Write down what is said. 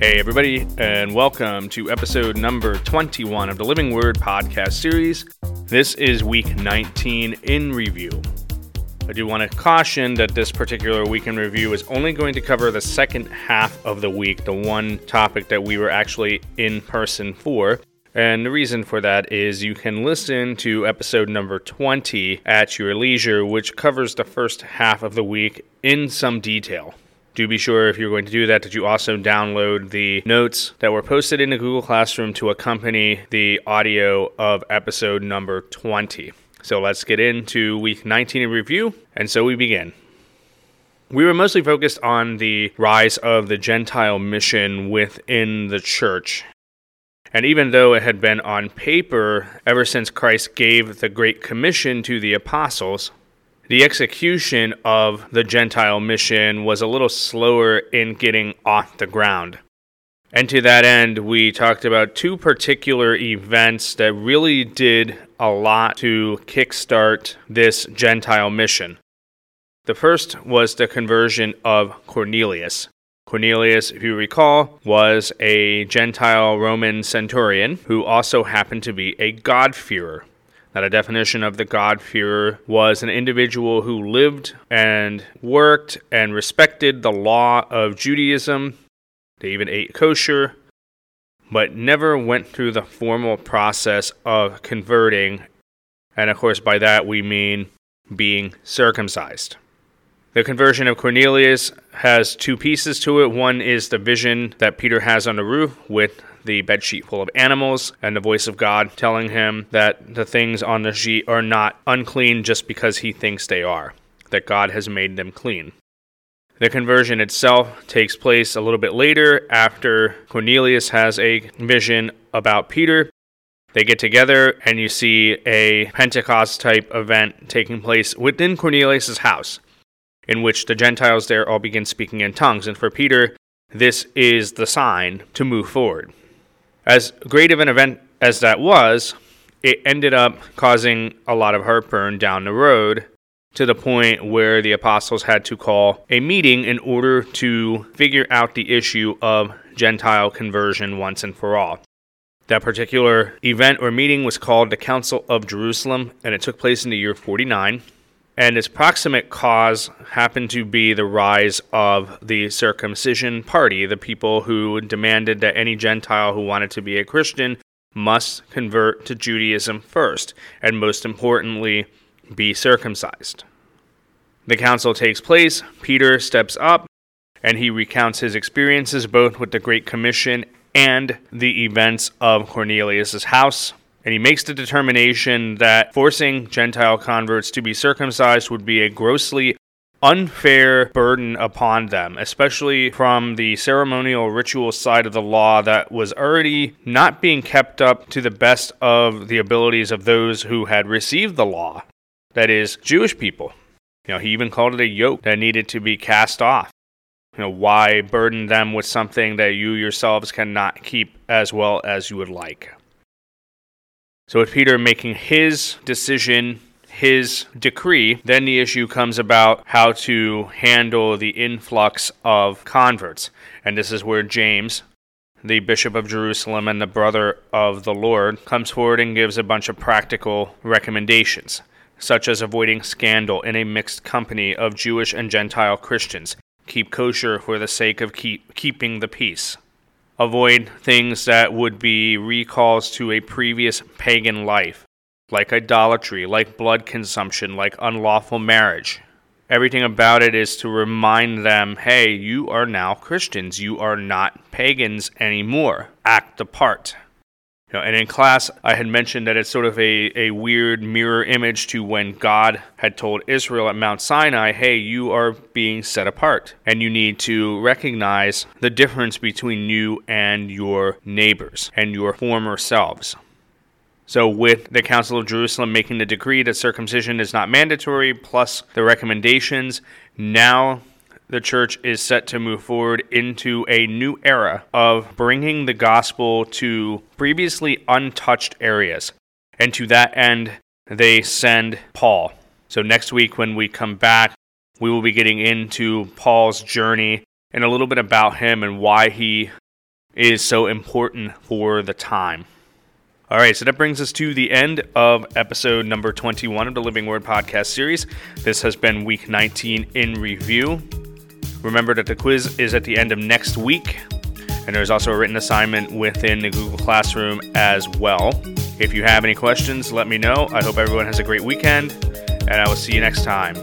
Hey, everybody, and welcome to episode number 21 of the Living Word podcast series. This is week 19 in review. I do want to caution that this particular week in review is only going to cover the second half of the week, the one topic that we were actually in person for. And the reason for that is you can listen to episode number 20 at your leisure, which covers the first half of the week in some detail do be sure if you're going to do that that you also download the notes that were posted in the Google Classroom to accompany the audio of episode number 20. So let's get into week 19 in review, and so we begin. We were mostly focused on the rise of the Gentile mission within the church. And even though it had been on paper ever since Christ gave the Great Commission to the apostles, the execution of the Gentile mission was a little slower in getting off the ground. And to that end, we talked about two particular events that really did a lot to kickstart this Gentile mission. The first was the conversion of Cornelius. Cornelius, if you recall, was a Gentile Roman centurion who also happened to be a God-fearer that a definition of the God-fearer was an individual who lived and worked and respected the law of Judaism. They even ate kosher, but never went through the formal process of converting. And of course, by that we mean being circumcised. The conversion of Cornelius has two pieces to it. One is the vision that Peter has on the roof with the bedsheet full of animals, and the voice of God telling him that the things on the sheet are not unclean just because he thinks they are, that God has made them clean. The conversion itself takes place a little bit later after Cornelius has a vision about Peter. They get together, and you see a Pentecost type event taking place within Cornelius' house, in which the Gentiles there all begin speaking in tongues. And for Peter, this is the sign to move forward. As great of an event as that was, it ended up causing a lot of heartburn down the road to the point where the apostles had to call a meeting in order to figure out the issue of Gentile conversion once and for all. That particular event or meeting was called the Council of Jerusalem, and it took place in the year 49 and its proximate cause happened to be the rise of the circumcision party, the people who demanded that any Gentile who wanted to be a Christian must convert to Judaism first, and most importantly, be circumcised. The council takes place, Peter steps up, and he recounts his experiences both with the Great Commission and the events of Cornelius' house and he makes the determination that forcing Gentile converts to be circumcised would be a grossly unfair burden upon them, especially from the ceremonial ritual side of the law that was already not being kept up to the best of the abilities of those who had received the law, that is, Jewish people. You know, he even called it a yoke that needed to be cast off. You know, why burden them with something that you yourselves cannot keep as well as you would like? So, with Peter making his decision, his decree, then the issue comes about how to handle the influx of converts. And this is where James, the Bishop of Jerusalem and the brother of the Lord, comes forward and gives a bunch of practical recommendations, such as avoiding scandal in a mixed company of Jewish and Gentile Christians, keep kosher for the sake of keep, keeping the peace avoid things that would be recalls to a previous pagan life, like idolatry, like blood consumption, like unlawful marriage. Everything about it is to remind them hey, you are now Christians. You are not pagans anymore. Act the part know, and in class, I had mentioned that it's sort of a, a weird mirror image to when God had told Israel at Mount Sinai, hey, you are being set apart, and you need to recognize the difference between you and your neighbors and your former selves. So, with the Council of Jerusalem making the decree that circumcision is not mandatory, plus the recommendations, now the church is set to move forward into a new era of bringing the gospel to previously untouched areas. And to that end, they send Paul. So, next week, when we come back, we will be getting into Paul's journey and a little bit about him and why he is so important for the time. All right, so that brings us to the end of episode number 21 of the Living Word podcast series. This has been week 19 in review. Remember that the quiz is at the end of next week, and there's also a written assignment within the Google Classroom as well. If you have any questions, let me know. I hope everyone has a great weekend, and I will see you next time.